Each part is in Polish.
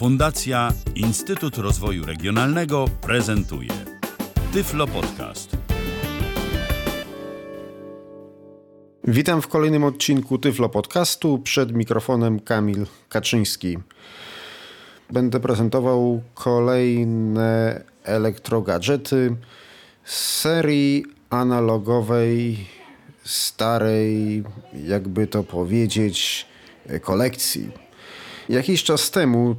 Fundacja Instytut Rozwoju Regionalnego prezentuje Tyflo Podcast. Witam w kolejnym odcinku Tyflo Podcastu. Przed mikrofonem Kamil Kaczyński. Będę prezentował kolejne elektrogadżety z serii analogowej, starej, jakby to powiedzieć, kolekcji. Jakiś czas temu,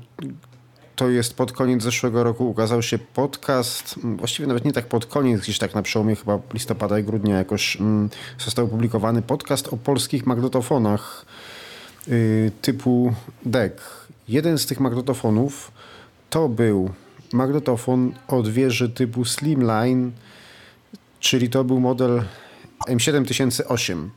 to jest pod koniec zeszłego roku, ukazał się podcast, właściwie nawet nie tak pod koniec, gdzieś tak na przełomie chyba listopada i grudnia jakoś mm, został opublikowany podcast o polskich magnetofonach yy, typu DEC. Jeden z tych magnetofonów to był magnetofon od wieży typu Slimline, czyli to był model M7008.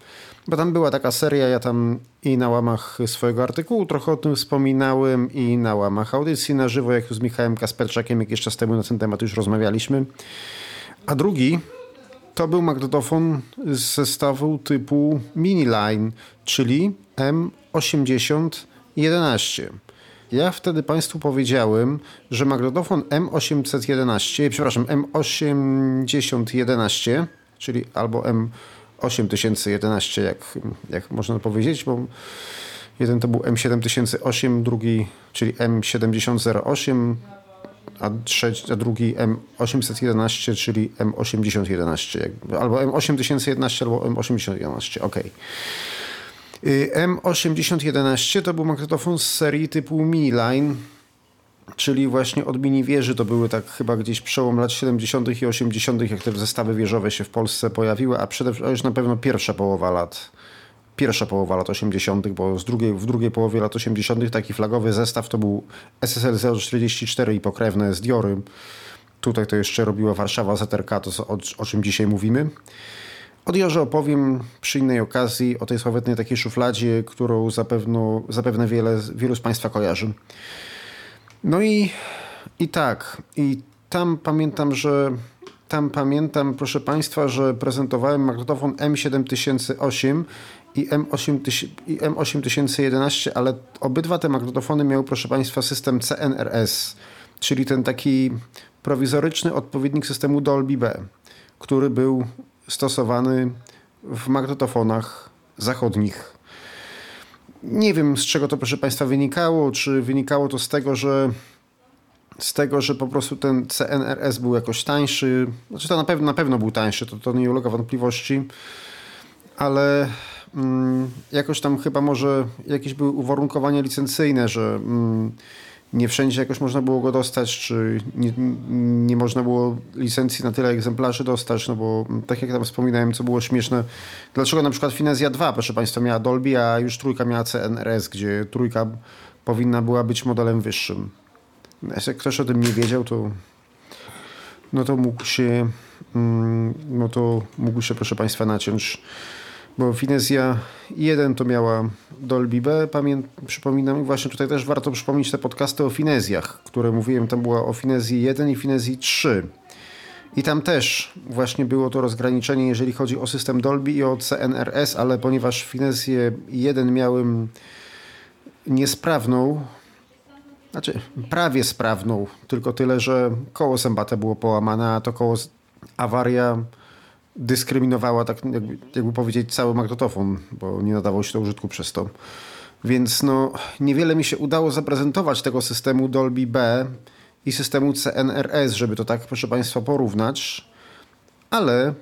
Bo tam była taka seria, ja tam i na łamach swojego artykułu trochę o tym wspominałem i na łamach audycji na żywo, jak z Michałem Kasperczakiem jakiś czas temu na ten temat już rozmawialiśmy. A drugi to był magnetofon z zestawu typu Miniline, czyli M8011. Ja wtedy Państwu powiedziałem, że magnetofon M811, przepraszam, M8011, czyli albo M 8011, jak, jak można powiedzieć, bo jeden to był M7008, drugi, czyli M7008, a, trzeci, a drugi M811, czyli M8011, albo M8011, albo M8011, ok. M8011 to był magnetofon z serii typu Miniline, czyli właśnie od mini wieży to były tak chyba gdzieś przełom lat 70. i 80., jak te zestawy wieżowe się w Polsce pojawiły, a przede wszystkim już na pewno pierwsza połowa lat pierwsza połowa lat 80., bo z drugiej, w drugiej połowie lat 80. taki flagowy zestaw to był SSL 044 i pokrewne z Diory. Tutaj to jeszcze robiła Warszawa ZRK, to o, o czym dzisiaj mówimy. O Diorze opowiem przy innej okazji, o tej sławetnej takiej szufladzie, którą zapewne, zapewne wiele, wielu z Państwa kojarzy. No i, i tak, i tam pamiętam, że tam pamiętam, proszę Państwa, że prezentowałem magnetofon M7008 i, M8, i M8011, ale obydwa te magnetofony miały, proszę Państwa, system CNRS, czyli ten taki prowizoryczny odpowiednik systemu Dolby B, który był stosowany w magnetofonach zachodnich nie wiem, z czego to, proszę Państwa, wynikało. Czy wynikało to z tego, że z tego, że po prostu ten CNRS był jakoś tańszy. Znaczy to na pewno, na pewno był tańszy, to, to nie ulega wątpliwości, ale mm, jakoś tam chyba może jakieś były uwarunkowania licencyjne, że mm, nie wszędzie jakoś można było go dostać, czy nie, nie można było licencji na tyle egzemplarzy dostać, no bo tak jak tam wspominałem, co było śmieszne, dlaczego na przykład Finezja 2, proszę Państwa, miała Dolby, a już trójka miała CNRS, gdzie trójka powinna była być modelem wyższym. Jak ktoś o tym nie wiedział, to no to mógł się mm, no to mógł się, proszę Państwa, naciąć bo Finezja 1 to miała Dolby B, przypominam i właśnie tutaj też warto przypomnieć te podcasty o Finezjach, które mówiłem, tam była o Finezji 1 i Finezji 3. I tam też właśnie było to rozgraniczenie, jeżeli chodzi o system Dolby i o CNRS, ale ponieważ Finezję 1 miałem niesprawną, znaczy prawie sprawną, tylko tyle, że koło zębate było połamane, a to koło awaria dyskryminowała, tak jakby, jakby powiedzieć, cały magnetofon, bo nie nadawał się do użytku przez to. Więc no, niewiele mi się udało zaprezentować tego systemu Dolby B i systemu CNRS, żeby to tak, proszę Państwa, porównać, ale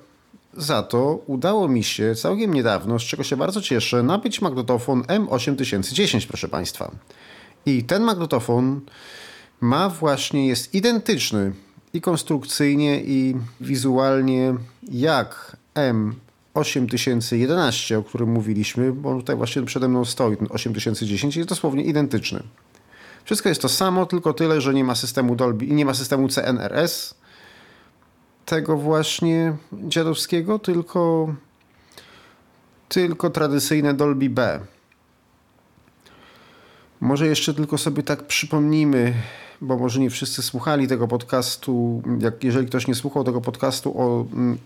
za to udało mi się całkiem niedawno, z czego się bardzo cieszę, nabyć magnetofon M8010, proszę Państwa. I ten magnetofon ma właśnie, jest identyczny i konstrukcyjnie, i wizualnie jak M8011, o którym mówiliśmy, bo tutaj właśnie przede mną stoi ten 8010 jest dosłownie identyczny. Wszystko jest to samo, tylko tyle, że nie ma systemu Dolby i nie ma systemu CNRS tego właśnie dziadowskiego, tylko tylko tradycyjne Dolby B. Może jeszcze tylko sobie tak przypomnijmy, bo może nie wszyscy słuchali tego podcastu. Jak, jeżeli ktoś nie słuchał tego podcastu o mm,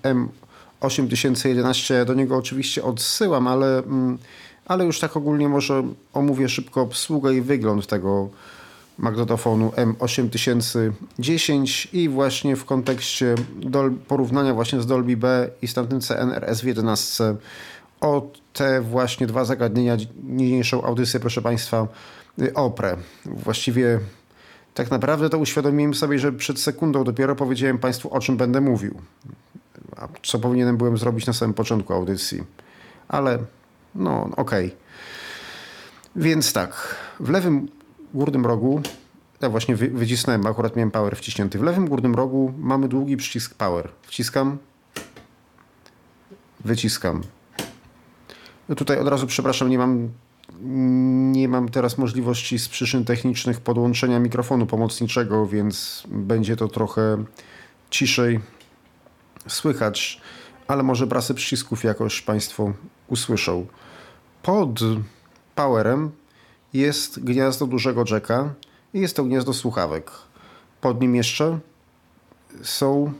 M8011, do niego oczywiście odsyłam, ale, mm, ale już tak ogólnie może omówię szybko obsługę i wygląd tego magnetofonu M8010 i właśnie w kontekście porównania właśnie z Dolby B i z tamtym CNRS w 11 o te właśnie dwa zagadnienia niniejszą audycję, proszę Państwa, y, oprę. Właściwie tak naprawdę to uświadomiłem sobie, że przed sekundą dopiero powiedziałem Państwu, o czym będę mówił. A co powinienem byłem zrobić na samym początku audycji. Ale no okej. Okay. Więc tak, w lewym górnym rogu, ja właśnie wycisnąłem, akurat miałem power wciśnięty. W lewym górnym rogu mamy długi przycisk power. Wciskam, wyciskam. No tutaj od razu przepraszam, nie mam, nie mam teraz możliwości z przyczyn technicznych podłączenia mikrofonu pomocniczego, więc będzie to trochę ciszej słychać, ale może brasy przycisków jakoś Państwo usłyszą. Pod powerem jest gniazdo dużego jacka i jest to gniazdo słuchawek. Pod nim jeszcze są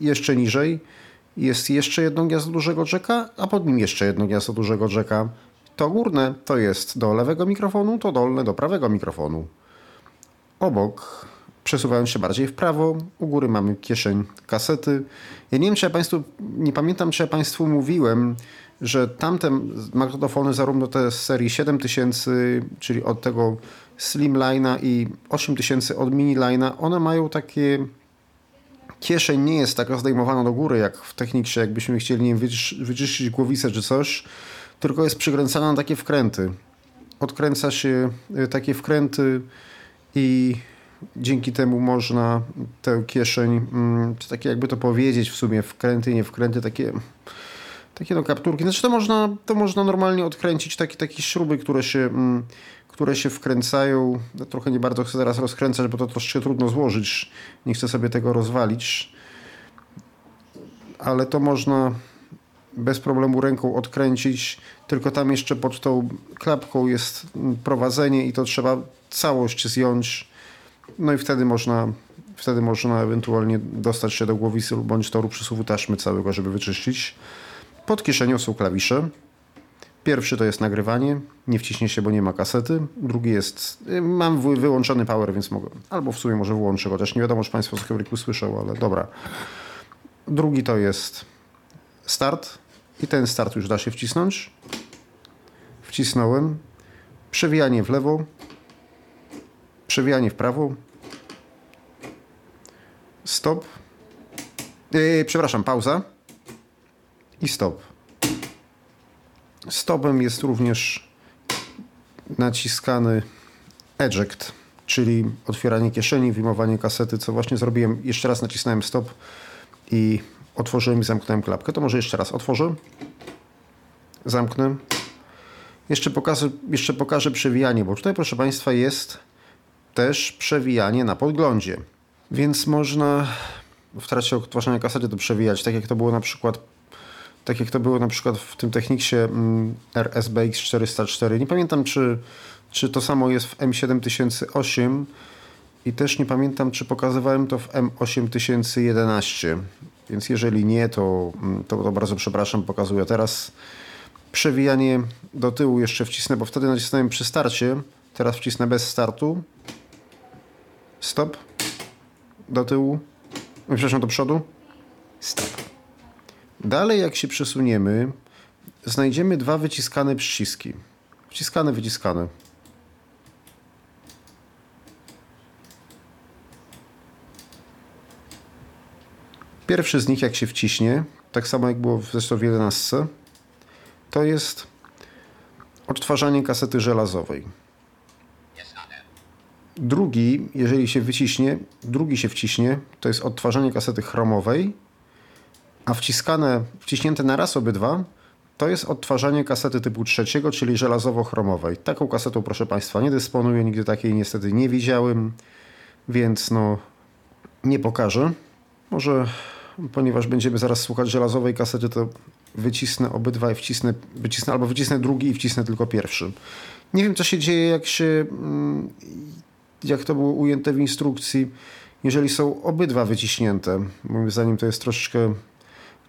jeszcze niżej jest jeszcze jedno gniazdo dużego jacka, a pod nim jeszcze jedno gniazdo dużego jacka. To górne to jest do lewego mikrofonu, to dolne do prawego mikrofonu. Obok, przesuwając się bardziej w prawo, u góry mamy kieszeń kasety. Ja nie wiem, czy ja Państwu, nie pamiętam, czy ja Państwu mówiłem, że tamte magnetofony, zarówno te z serii 7000, czyli od tego Slimline'a i 8000 od Miniline'a, one mają takie kieszeń nie jest taka zdejmowana do góry, jak w techniksie, jakbyśmy chcieli nie wiem, wyczyścić głowicę czy coś, tylko jest przykręcana na takie wkręty. Odkręca się y, takie wkręty i dzięki temu można tę kieszeń, mm, czy takie jakby to powiedzieć w sumie, wkręty, nie wkręty, takie takie no kapturki. Znaczy to można, to można normalnie odkręcić takie, takie śruby, które się, mm, które się wkręcają. Ja trochę nie bardzo chcę teraz rozkręcać, bo to troszkę trudno złożyć. Nie chcę sobie tego rozwalić. Ale to można bez problemu ręką odkręcić, tylko tam jeszcze pod tą klapką jest prowadzenie i to trzeba całość zjąć. No i wtedy można, wtedy można ewentualnie dostać się do głowicy bądź toru przesuwu taśmy całego, żeby wyczyścić. Pod kieszenią są klawisze. Pierwszy to jest nagrywanie, nie wciśnie się, bo nie ma kasety. Drugi jest, mam wyłączony power, więc mogę, albo w sumie może włączę, chociaż nie wiadomo, czy Państwo z Hewryku słyszą, ale dobra. Drugi to jest start i ten start już da się wcisnąć. Wcisnąłem. Przewijanie w lewo, przewijanie w prawo, stop, yy, przepraszam, pauza i stop. Stopem jest również naciskany eject, czyli otwieranie kieszeni, wyjmowanie kasety, co właśnie zrobiłem. Jeszcze raz nacisnąłem stop i otworzyłem i zamknąłem klapkę. To może jeszcze raz otworzę. Zamknę. Jeszcze pokażę, jeszcze pokażę przewijanie, bo tutaj, proszę Państwa, jest też przewijanie na podglądzie. Więc można w trakcie odtwarzania kasety to przewijać, tak jak to było na przykład tak jak to było na przykład w tym Techniksie mm, RSBX 404. Nie pamiętam, czy, czy to samo jest w M7008 i też nie pamiętam, czy pokazywałem to w M8011. Więc jeżeli nie, to, mm, to, to bardzo przepraszam, pokazuję teraz. Przewijanie do tyłu jeszcze wcisnę, bo wtedy nacisnąłem przy starcie. Teraz wcisnę bez startu. Stop. Do tyłu. Przepraszam, do przodu. Stop. Dalej, jak się przesuniemy, znajdziemy dwa wyciskane przyciski. Wciskane, wyciskane. Pierwszy z nich, jak się wciśnie, tak samo jak było zresztą w 11, to jest odtwarzanie kasety żelazowej. Drugi, jeżeli się wyciśnie, drugi się wciśnie, to jest odtwarzanie kasety chromowej a wciskane, wciśnięte na raz obydwa to jest odtwarzanie kasety typu trzeciego, czyli żelazowo-chromowej. Taką kasetą, proszę Państwa, nie dysponuję, nigdy takiej niestety nie widziałem, więc no nie pokażę. Może, ponieważ będziemy zaraz słuchać żelazowej kasety, to wycisnę obydwa i wcisnę, wycisnę albo wycisnę drugi i wcisnę tylko pierwszy. Nie wiem, co się dzieje, jak się, mm, jak to było ujęte w instrukcji, jeżeli są obydwa wyciśnięte. Moim zdaniem to jest troszeczkę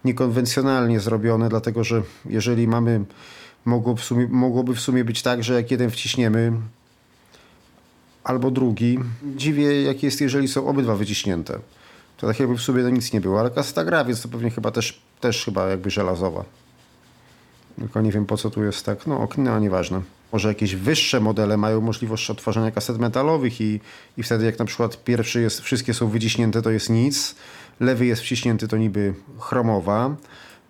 niekonwencjonalnie zrobione, dlatego że jeżeli mamy, w sumie, mogłoby w sumie być tak, że jak jeden wciśniemy, albo drugi. Dziwię, jak jest, jeżeli są obydwa wyciśnięte. To tak jakby w sobie to nic nie było, ale kaseta gra, więc to pewnie chyba też, też chyba jakby żelazowa. Tylko nie wiem po co tu jest tak. No, okno, nieważne. Może jakieś wyższe modele mają możliwość odtwarzania kaset metalowych i, i wtedy jak na przykład pierwszy jest, wszystkie są wyciśnięte, to jest nic. Lewy jest wciśnięty, to niby chromowa.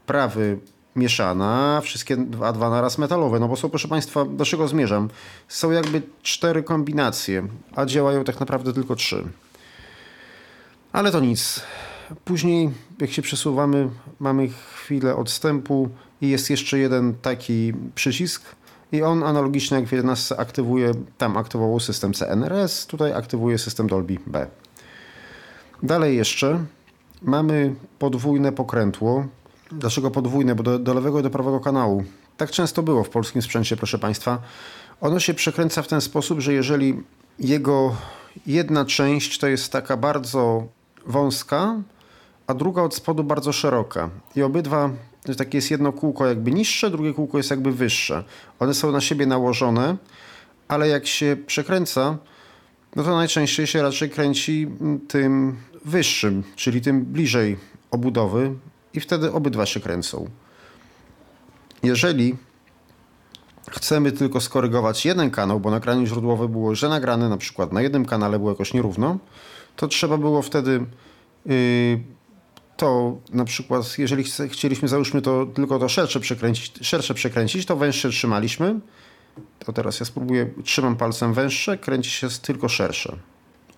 Prawy mieszana, wszystkie dwa, dwa naraz metalowe, no bo są, proszę Państwa, do czego zmierzam? Są jakby cztery kombinacje, a działają tak naprawdę tylko trzy. Ale to nic. Później, jak się przesuwamy, mamy chwilę odstępu i jest jeszcze jeden taki przycisk i on analogicznie jak w 11 aktywuje, tam aktywował system CNRS, tutaj aktywuje system Dolby B. Dalej jeszcze mamy podwójne pokrętło. Dlaczego podwójne? Bo do, do lewego i do prawego kanału. Tak często było w polskim sprzęcie, proszę Państwa. Ono się przekręca w ten sposób, że jeżeli jego jedna część to jest taka bardzo wąska, a druga od spodu bardzo szeroka. I obydwa, takie jest jedno kółko jakby niższe, drugie kółko jest jakby wyższe. One są na siebie nałożone, ale jak się przekręca, no to najczęściej się raczej kręci tym wyższym, czyli tym bliżej obudowy i wtedy obydwa się kręcą. Jeżeli chcemy tylko skorygować jeden kanał, bo nagranie źródłowe było że nagrane na przykład na jednym kanale było jakoś nierówno, to trzeba było wtedy yy, to na przykład, jeżeli chcieliśmy, załóżmy to tylko to szersze przekręcić, szersze przekręcić, to węższe trzymaliśmy. To teraz ja spróbuję, trzymam palcem węższe, kręci się tylko szersze.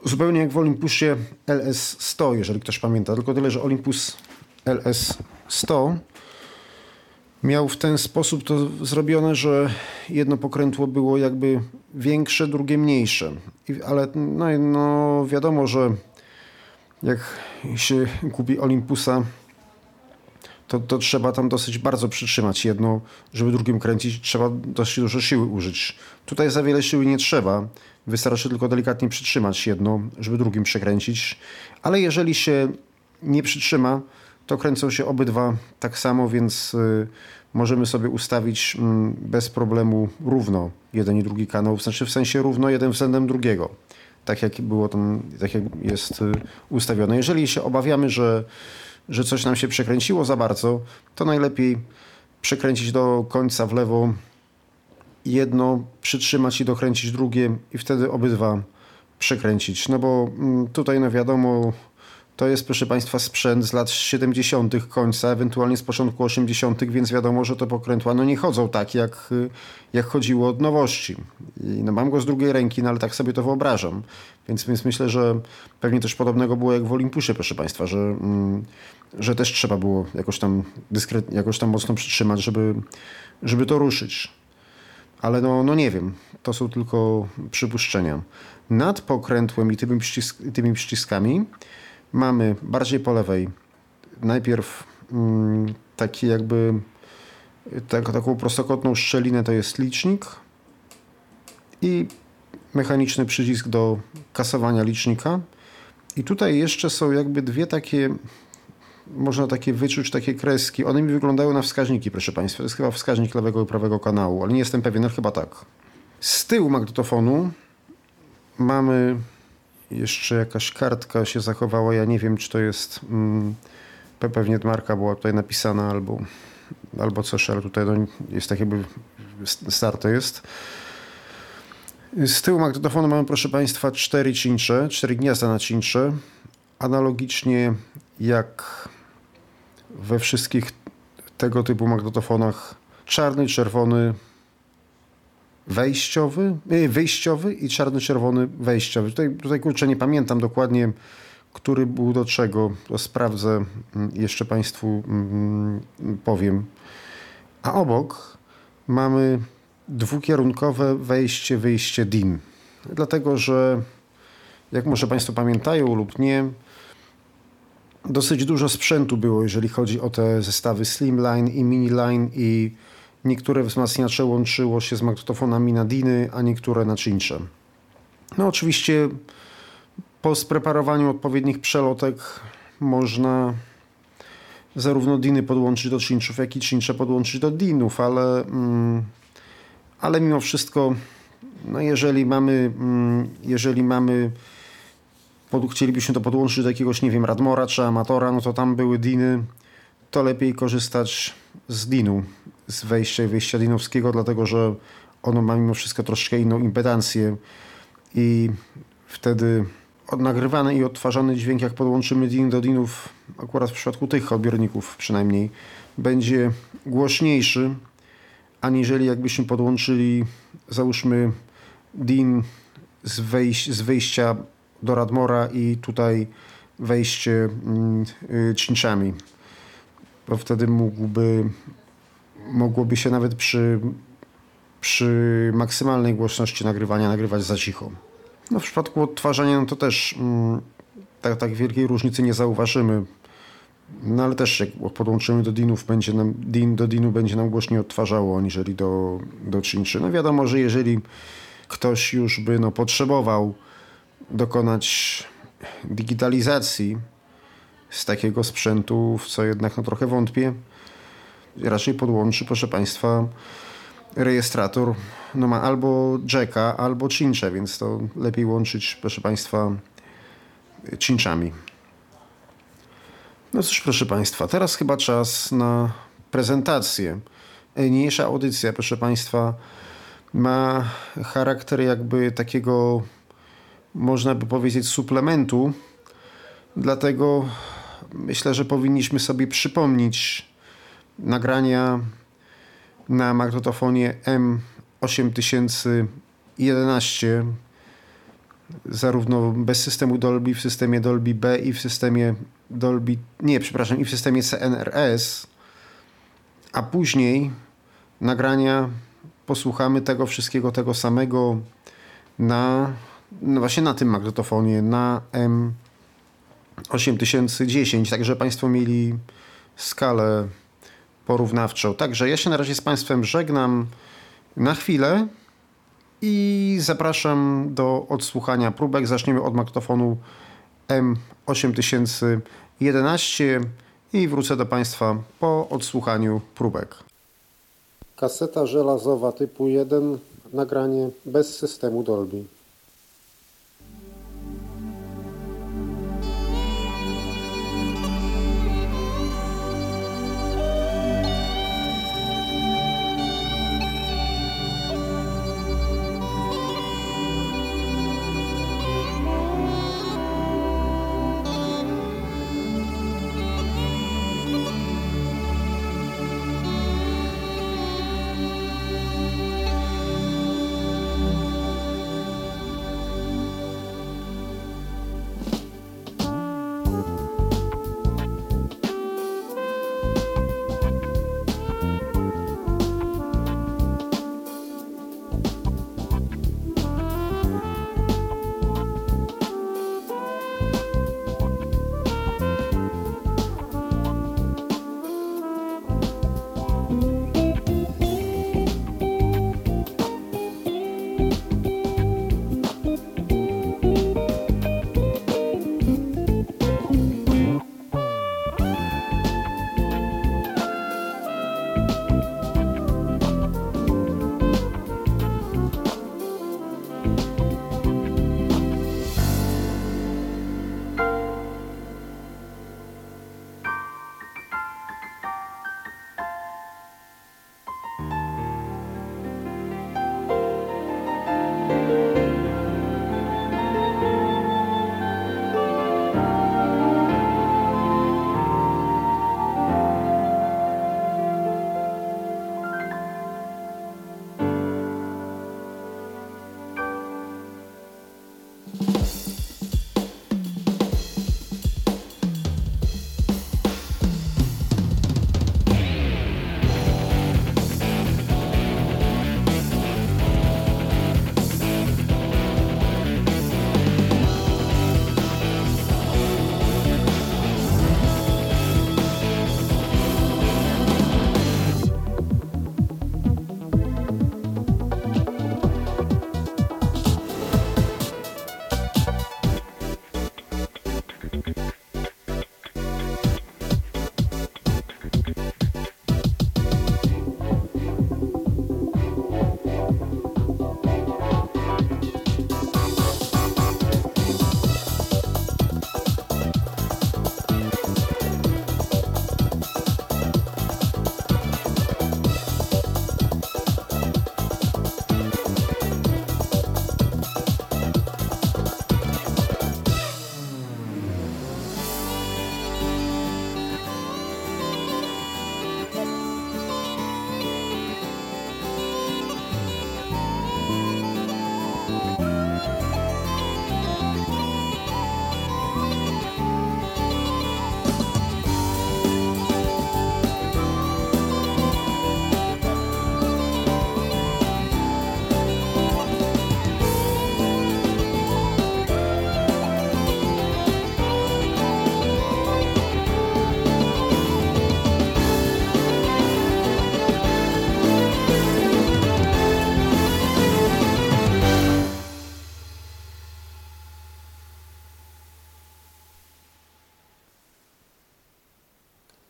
Zupełnie jak w Olympusie LS100, jeżeli ktoś pamięta, tylko tyle, że Olympus LS100 miał w ten sposób to zrobione, że jedno pokrętło było jakby większe, drugie mniejsze. Ale no, no wiadomo, że jak się kupi Olympusa, to, to trzeba tam dosyć bardzo przytrzymać jedno, żeby drugim kręcić, trzeba dość dużo siły użyć. Tutaj za wiele siły nie trzeba, wystarczy tylko delikatnie przytrzymać jedno, żeby drugim przekręcić, ale jeżeli się nie przytrzyma, to kręcą się obydwa tak samo, więc y, możemy sobie ustawić mm, bez problemu równo jeden i drugi kanał, znaczy w sensie równo jeden względem drugiego. Tak jak było tam, tak jak jest y, ustawione. Jeżeli się obawiamy, że, że coś nam się przekręciło za bardzo, to najlepiej przekręcić do końca w lewo jedno, przytrzymać i dokręcić drugie i wtedy obydwa przekręcić. No bo mm, tutaj no wiadomo, to jest, proszę Państwa, sprzęt z lat 70. końca, ewentualnie z początku 80., więc wiadomo, że te pokrętła no nie chodzą tak, jak, jak chodziło od nowości. I no mam go z drugiej ręki, no ale tak sobie to wyobrażam. Więc, więc myślę, że pewnie coś podobnego było jak w Olympusie, proszę Państwa, że, mm, że też trzeba było jakoś tam dyskretnie, jakoś tam mocno przytrzymać, żeby, żeby to ruszyć. Ale no, no nie wiem, to są tylko przypuszczenia. Nad pokrętłem i tymi, przycisk tymi przyciskami mamy bardziej po lewej najpierw mm, taki jakby tak, taką prostokątną szczelinę to jest licznik i mechaniczny przycisk do kasowania licznika. I tutaj jeszcze są jakby dwie takie, można takie wyczuć, takie kreski. One mi wyglądają na wskaźniki, proszę Państwa. To jest chyba wskaźnik lewego i prawego kanału, ale nie jestem pewien, ale chyba tak. Z tyłu magnetofonu mamy jeszcze jakaś kartka się zachowała. Ja nie wiem, czy to jest. Mm, pewnie marka była tutaj napisana albo, albo coś, ale tutaj no, jest tak jakby starte jest. Z tyłu magnetofonu mamy, proszę Państwa, cztery cincze, cztery gniazda na cincze. Analogicznie jak we wszystkich tego typu magnetofonach czarny, czerwony, wejściowy, e, wyjściowy i czarno-czerwony wejściowy. Tutaj, tutaj kurczę nie pamiętam dokładnie, który był do czego. To sprawdzę, mm, jeszcze Państwu mm, powiem. A obok mamy dwukierunkowe wejście, wyjście DIN. Dlatego, że jak może Państwo pamiętają lub nie, dosyć dużo sprzętu było, jeżeli chodzi o te zestawy Slimline i Miniline i Niektóre wzmacniacze łączyło się z magnetofonami na diny, a niektóre na cincze. No oczywiście po spreparowaniu odpowiednich przelotek można zarówno diny podłączyć do cinczów, jak i cincze podłączyć do dinów, ale, mm, ale mimo wszystko No jeżeli mamy, mm, jeżeli mamy pod, chcielibyśmy to podłączyć do jakiegoś, nie wiem, Radmora czy Amatora, no to tam były diny, to lepiej korzystać z dinu, z wejścia i wyjścia dinowskiego, dlatego że ono ma mimo wszystko troszkę inną impedancję i wtedy nagrywany i odtwarzany dźwięk, jak podłączymy DIN do DINów, akurat w przypadku tych odbiorników przynajmniej, będzie głośniejszy, aniżeli jakbyśmy podłączyli, załóżmy, DIN z, wejś z wyjścia do Radmora i tutaj wejście yy, cinczami. Bo wtedy mógłby, mogłoby się nawet przy, przy maksymalnej głośności nagrywania nagrywać za cicho. No w przypadku odtwarzania no to też mm, tak, tak wielkiej różnicy nie zauważymy. No ale też jak podłączymy do DINów, będzie nam, DIN do DINu będzie nam głośniej odtwarzało, aniżeli do, do czynczy. No wiadomo, że jeżeli ktoś już by no, potrzebował dokonać digitalizacji z takiego sprzętu, w co jednak no, trochę wątpię, raczej podłączy, proszę Państwa, rejestrator no ma albo jacka, albo cincze, więc to lepiej łączyć, proszę Państwa, cinczami. No cóż, proszę Państwa, teraz chyba czas na prezentację. Niniejsza audycja, proszę Państwa, ma charakter jakby takiego, można by powiedzieć, suplementu. Dlatego myślę, że powinniśmy sobie przypomnieć nagrania na magnetofonie M8011 zarówno bez systemu Dolby, w systemie Dolby B i w systemie Dolby, nie, przepraszam, i w systemie CNRS, a później nagrania posłuchamy tego wszystkiego, tego samego na, no właśnie na tym magnetofonie, na M8010, także Państwo mieli skalę porównawczą. Także ja się na razie z Państwem żegnam na chwilę i zapraszam do odsłuchania próbek. Zaczniemy od magnetofonu M8011 i wrócę do Państwa po odsłuchaniu próbek. Kaseta żelazowa typu 1, nagranie bez systemu Dolby.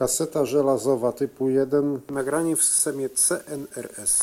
Kaseta żelazowa typu 1, nagranie w systemie CNRS.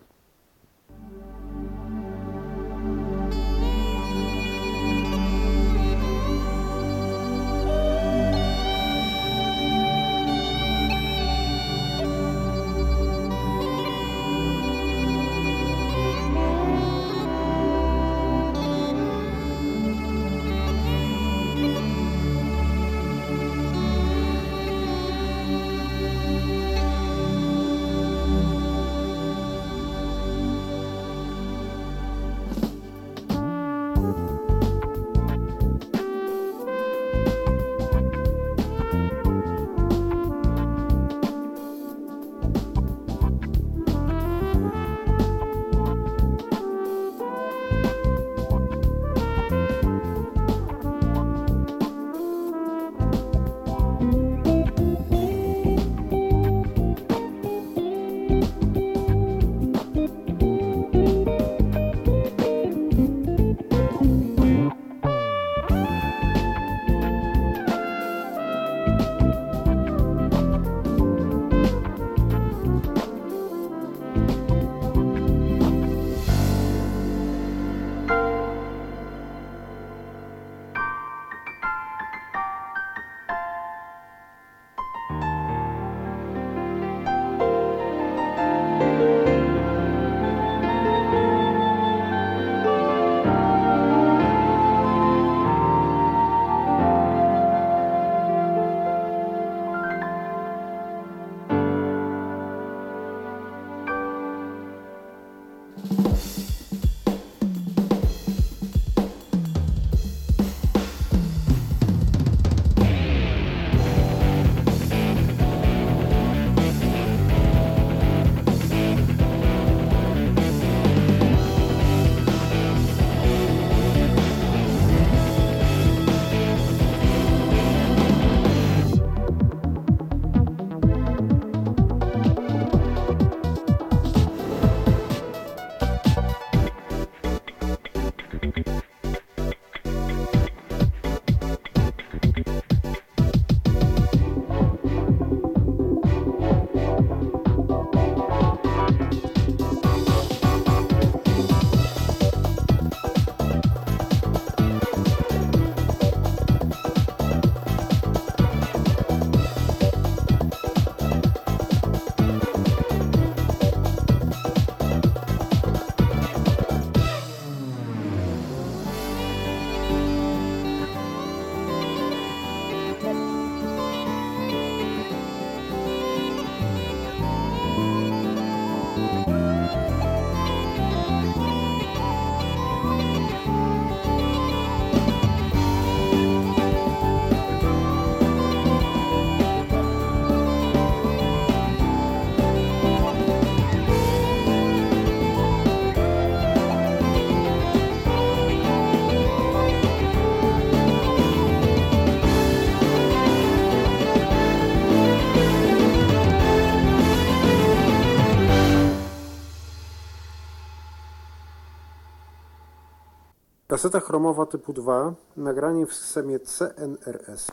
Kaseta chromowa typu 2, nagranie w systemie CNRS.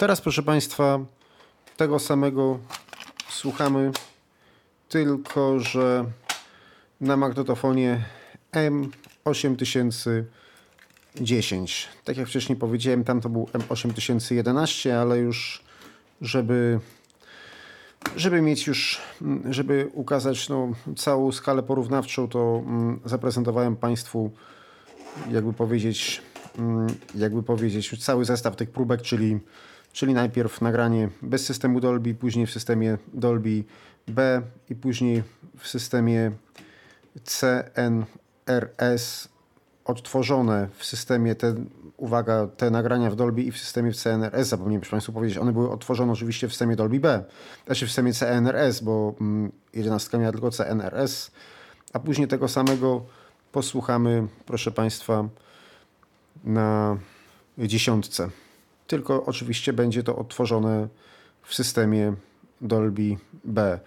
Teraz proszę Państwa, tego samego słuchamy, tylko że na magnetofonie M8010. Tak jak wcześniej powiedziałem, tam to był M8011, ale już żeby żeby mieć już, żeby ukazać no, całą skalę porównawczą, to mm, zaprezentowałem Państwu, jakby powiedzieć, Mm, jakby powiedzieć, cały zestaw tych próbek, czyli, czyli najpierw nagranie bez systemu Dolby, później w systemie Dolby B i później w systemie CNRS odtworzone w systemie te, uwaga, te nagrania w Dolby i w systemie w CNRS, zapomniałem Państwu powiedzieć, one były odtworzone oczywiście w systemie Dolby B, znaczy w systemie CNRS, bo mm, 11 miała tylko CNRS, a później tego samego posłuchamy, proszę Państwa, na dziesiątce. Tylko oczywiście będzie to odtworzone w systemie Dolby B.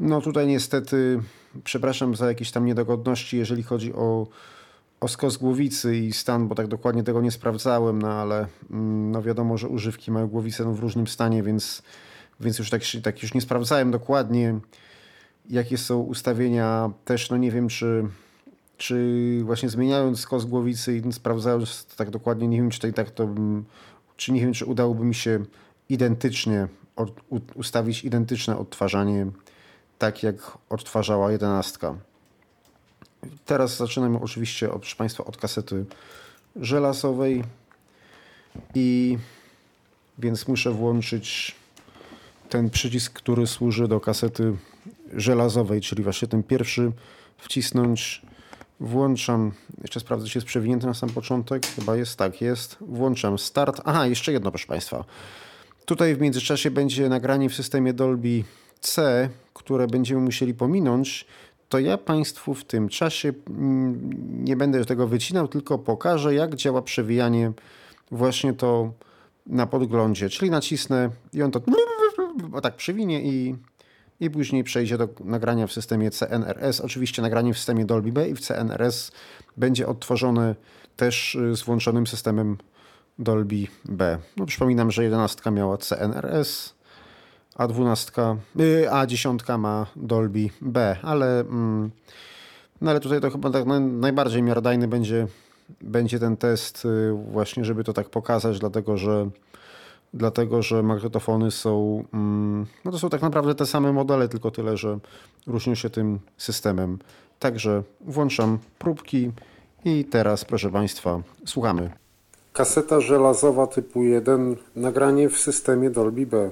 No tutaj niestety, przepraszam za jakieś tam niedogodności, jeżeli chodzi o, o skos głowicy i stan, bo tak dokładnie tego nie sprawdzałem, no ale mm, no wiadomo, że używki mają głowicę no w różnym stanie, więc, więc już tak, tak już nie sprawdzałem dokładnie. jakie są ustawienia też, no nie wiem, czy, czy właśnie zmieniając skos głowicy i sprawdzając tak dokładnie, nie wiem, czy tak to, czy nie wiem, czy udałoby mi się identycznie ustawić identyczne odtwarzanie, tak jak odtwarzała jedenastka. Teraz zaczynamy oczywiście, od, proszę Państwa, od kasety żelazowej i więc muszę włączyć ten przycisk, który służy do kasety żelazowej, czyli właśnie ten pierwszy wcisnąć. Włączam, jeszcze sprawdzę, czy jest przewinięty na sam początek. Chyba jest tak, jest. Włączam start. Aha, jeszcze jedno, proszę Państwa. Tutaj w międzyczasie będzie nagranie w systemie Dolby C, które będziemy musieli pominąć. To ja Państwu w tym czasie mm, nie będę tego wycinał, tylko pokażę, jak działa przewijanie właśnie to na podglądzie. Czyli nacisnę i on to tak przywinie i, i później przejdzie do nagrania w systemie CNRS. Oczywiście nagranie w systemie Dolby B i w CNRS będzie odtworzone też y, z włączonym systemem Dolby B. No, przypominam, że 11 miała CNRS, a 12, y, a 10 ma Dolby B, ale, mm, no ale tutaj to chyba tak najbardziej miarodajny będzie, będzie ten test y, właśnie, żeby to tak pokazać, dlatego że dlatego że magnetofony są, mm, no to są tak naprawdę te same modele, tylko tyle, że różnią się tym systemem. Także włączam próbki i teraz, proszę Państwa, słuchamy. Kaseta żelazowa typu 1, nagranie w systemie Dolby B.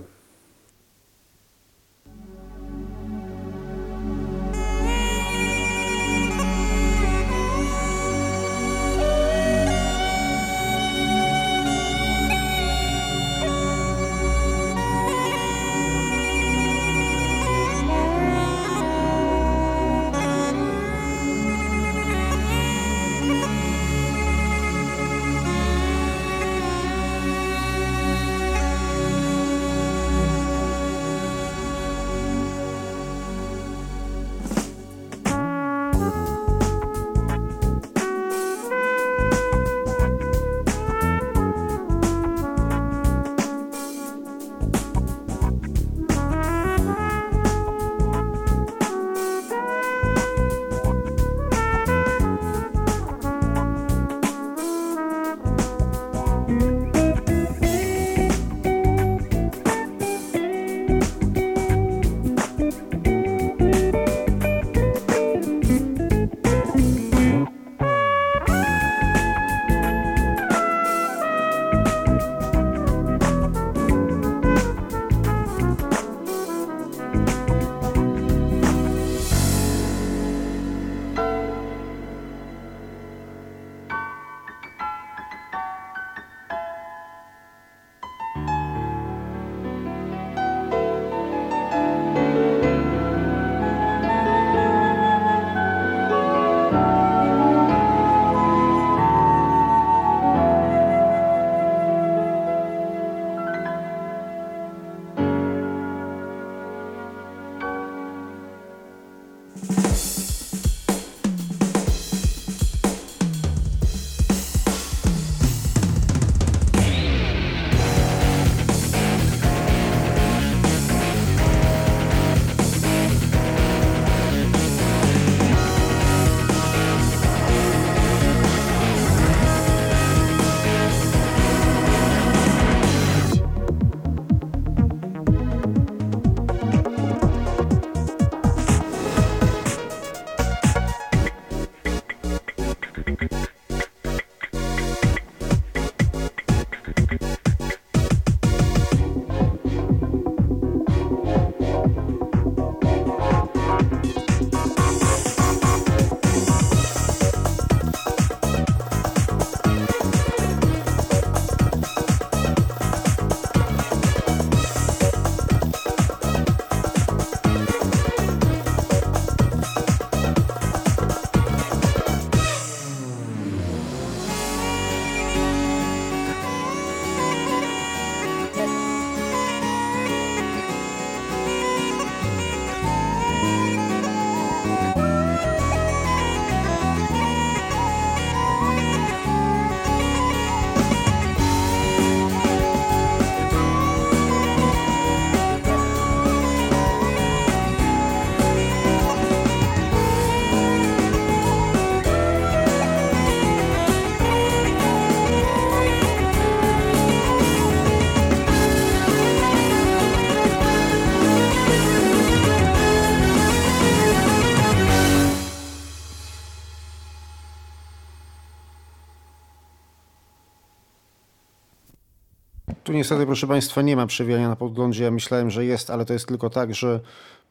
niestety, proszę Państwa, nie ma przewijania na podglądzie. Ja myślałem, że jest, ale to jest tylko tak, że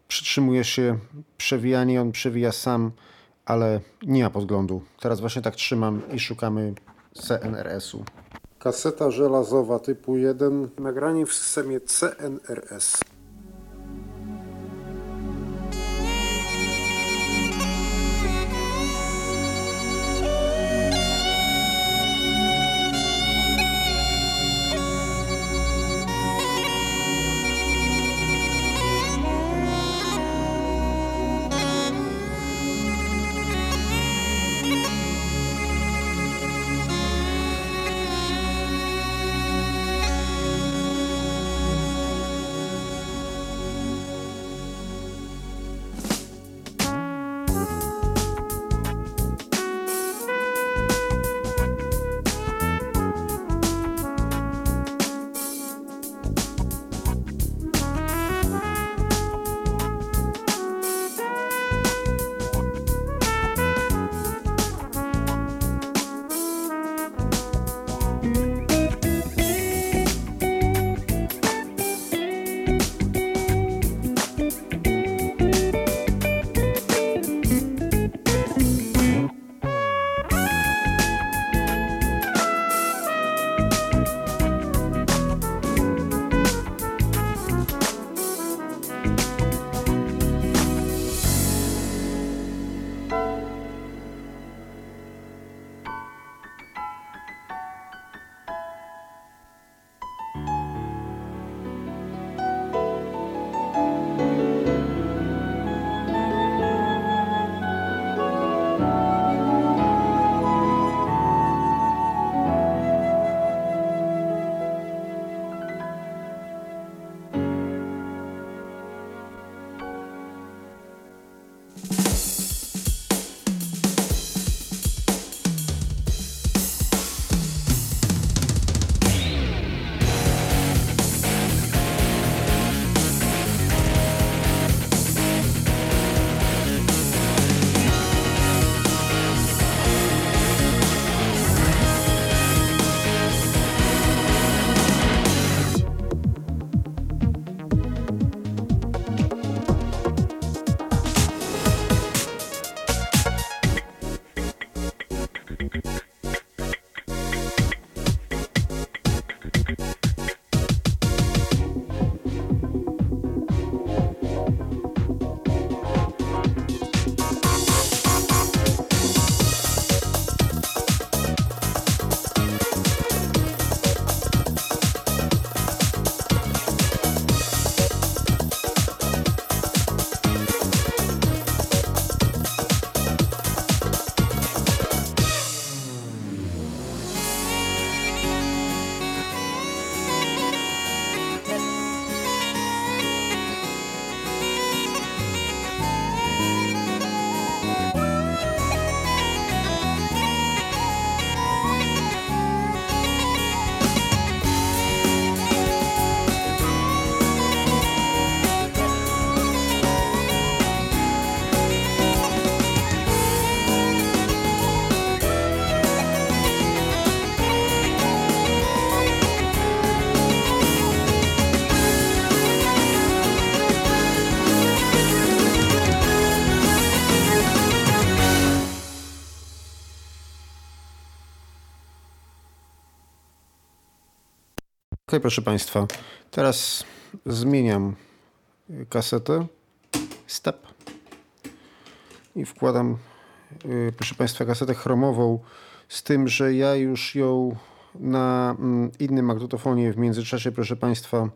przytrzymuje się przewijanie, on przewija sam, ale nie ma podglądu. Teraz właśnie tak trzymam i szukamy CNRS-u. Kaseta żelazowa typu 1, nagranie w systemie CNRS. Proszę Państwa, teraz zmieniam kasetę, step. I wkładam, y, proszę Państwa, kasetę chromową z tym, że ja już ją na mm, innym magnetofonie w międzyczasie, proszę Państwa,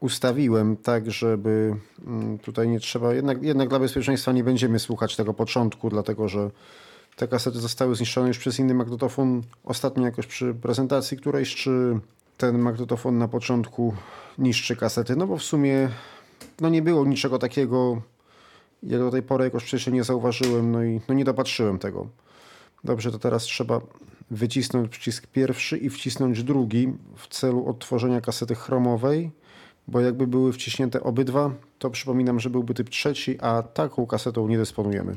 ustawiłem tak, żeby mm, tutaj nie trzeba, jednak, jednak dla bezpieczeństwa nie będziemy słuchać tego początku, dlatego że te kasety zostały zniszczone już przez inny magnetofon. Ostatnio jakoś przy prezentacji którejś, czy ten magnetofon na początku niszczy kasety, no bo w sumie no nie było niczego takiego, jak do tej pory jakoś przecież nie zauważyłem, no i no nie dopatrzyłem tego. Dobrze, to teraz trzeba wycisnąć przycisk pierwszy i wcisnąć drugi w celu odtworzenia kasety chromowej, bo jakby były wciśnięte obydwa, to przypominam, że byłby typ trzeci, a taką kasetą nie dysponujemy.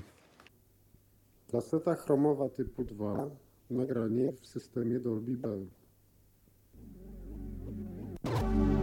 Kaseta chromowa typu 2, nagranie w systemie Dolby Bell. you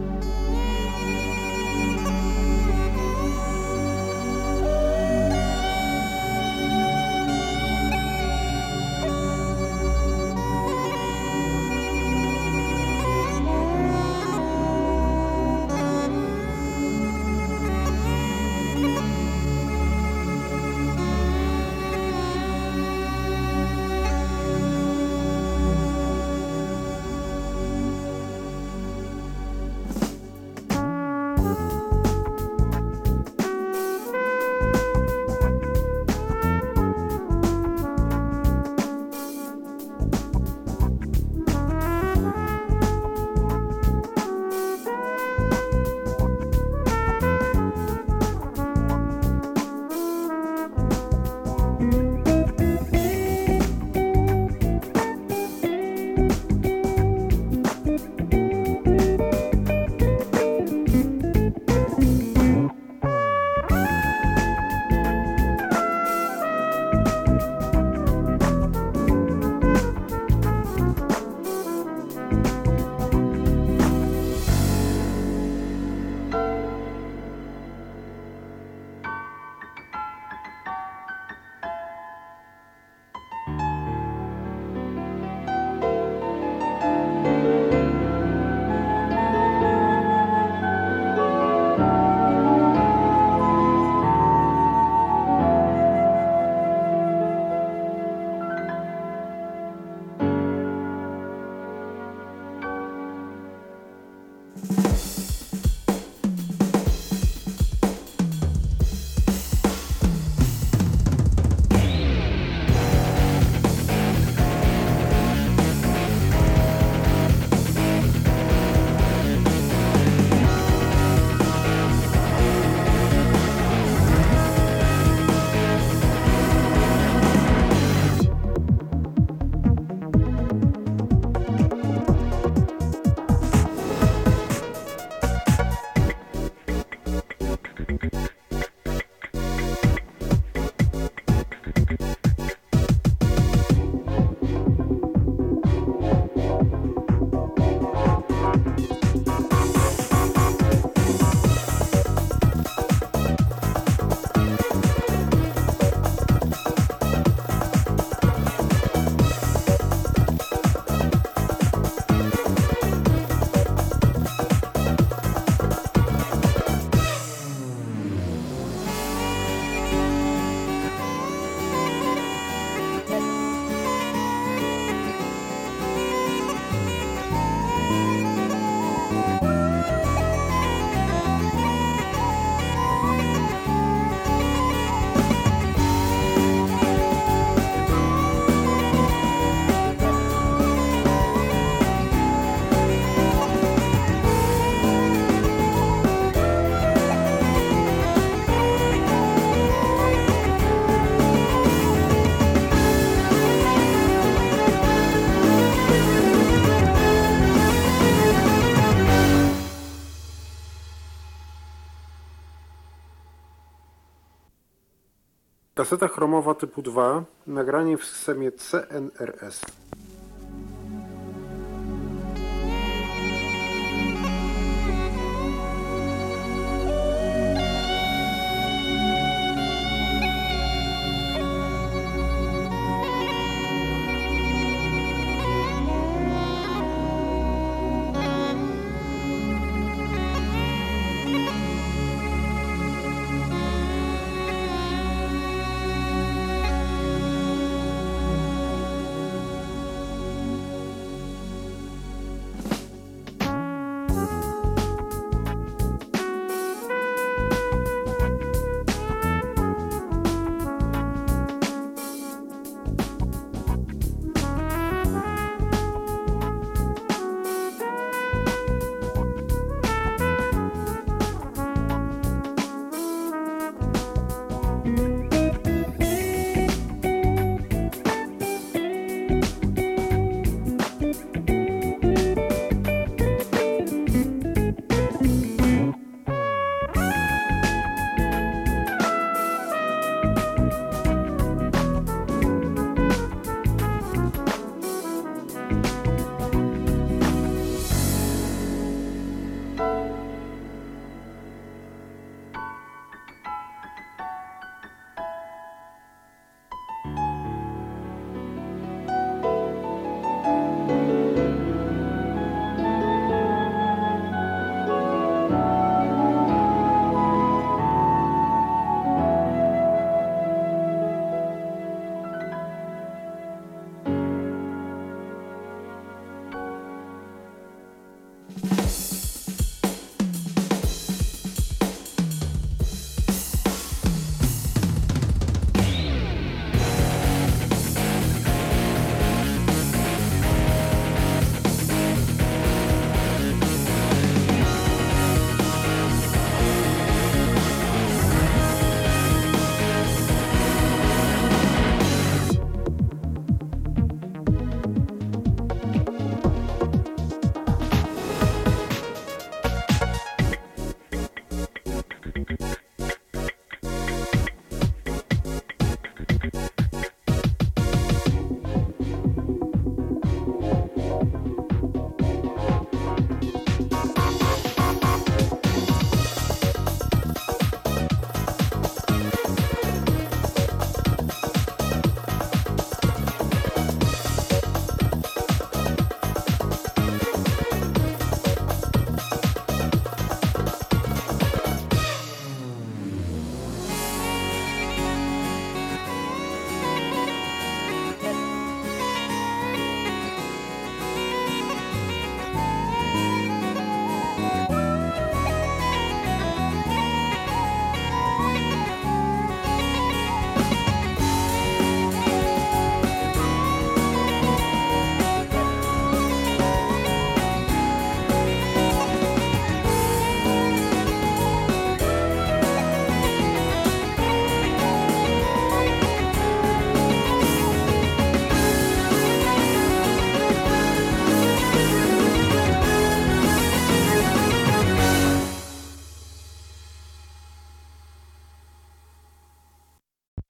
Kaseta chromowa typu 2, nagranie w systemie CNRS.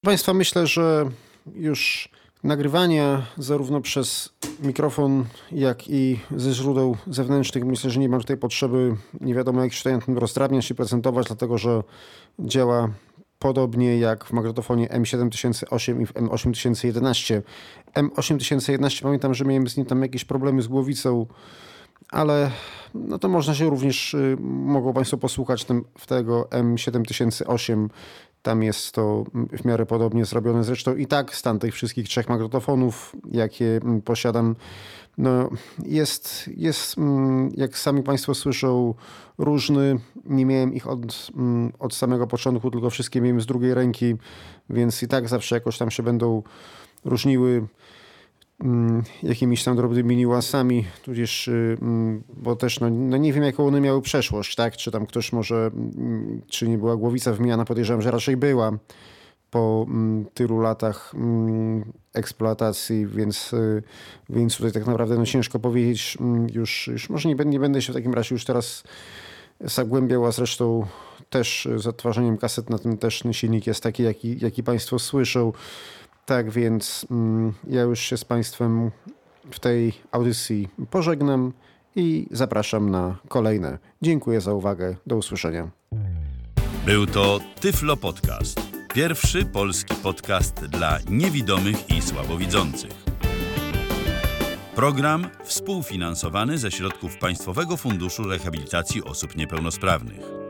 Państwa, myślę, że już nagrywania zarówno przez mikrofon, jak i ze źródeł zewnętrznych, myślę, że nie mam tutaj potrzeby, nie wiadomo jak się tutaj rozdrabniać i prezentować, dlatego że działa podobnie jak w magnetofonie M7008 i w M8011. M8011 pamiętam, że miałem z nim tam jakieś problemy z głowicą, ale no to można się również, y, mogą Państwo posłuchać tym, w tego M7008 tam jest to w miarę podobnie zrobione. Zresztą i tak stan tych wszystkich trzech magnetofonów, jakie mm, posiadam, no jest, jest, mm, jak sami Państwo słyszą, różny. Nie miałem ich od, mm, od samego początku, tylko wszystkie miałem z drugiej ręki, więc i tak zawsze jakoś tam się będą różniły. Mm, jakimiś tam drobnymi niuansami, tudzież, y, mm, bo też no, no, nie wiem jaką one miały przeszłość, tak? Czy tam ktoś może, mm, czy nie była głowica wymiana, podejrzewam, że raczej była po tylu latach eksploatacji, więc, y, więc tutaj tak naprawdę no, ciężko powiedzieć, już, już może nie, nie będę się w takim razie już teraz zagłębiał, a zresztą też z odtwarzaniem kaset na tym też silnik jest taki, jaki, jaki Państwo słyszą. Tak więc mm, ja już się z Państwem w tej audycji pożegnam i zapraszam na kolejne. Dziękuję za uwagę. Do usłyszenia. Był to Tyflo Podcast. Pierwszy polski podcast dla niewidomych i słabowidzących. Program współfinansowany ze środków Państwowego Funduszu Rehabilitacji Osób Niepełnosprawnych.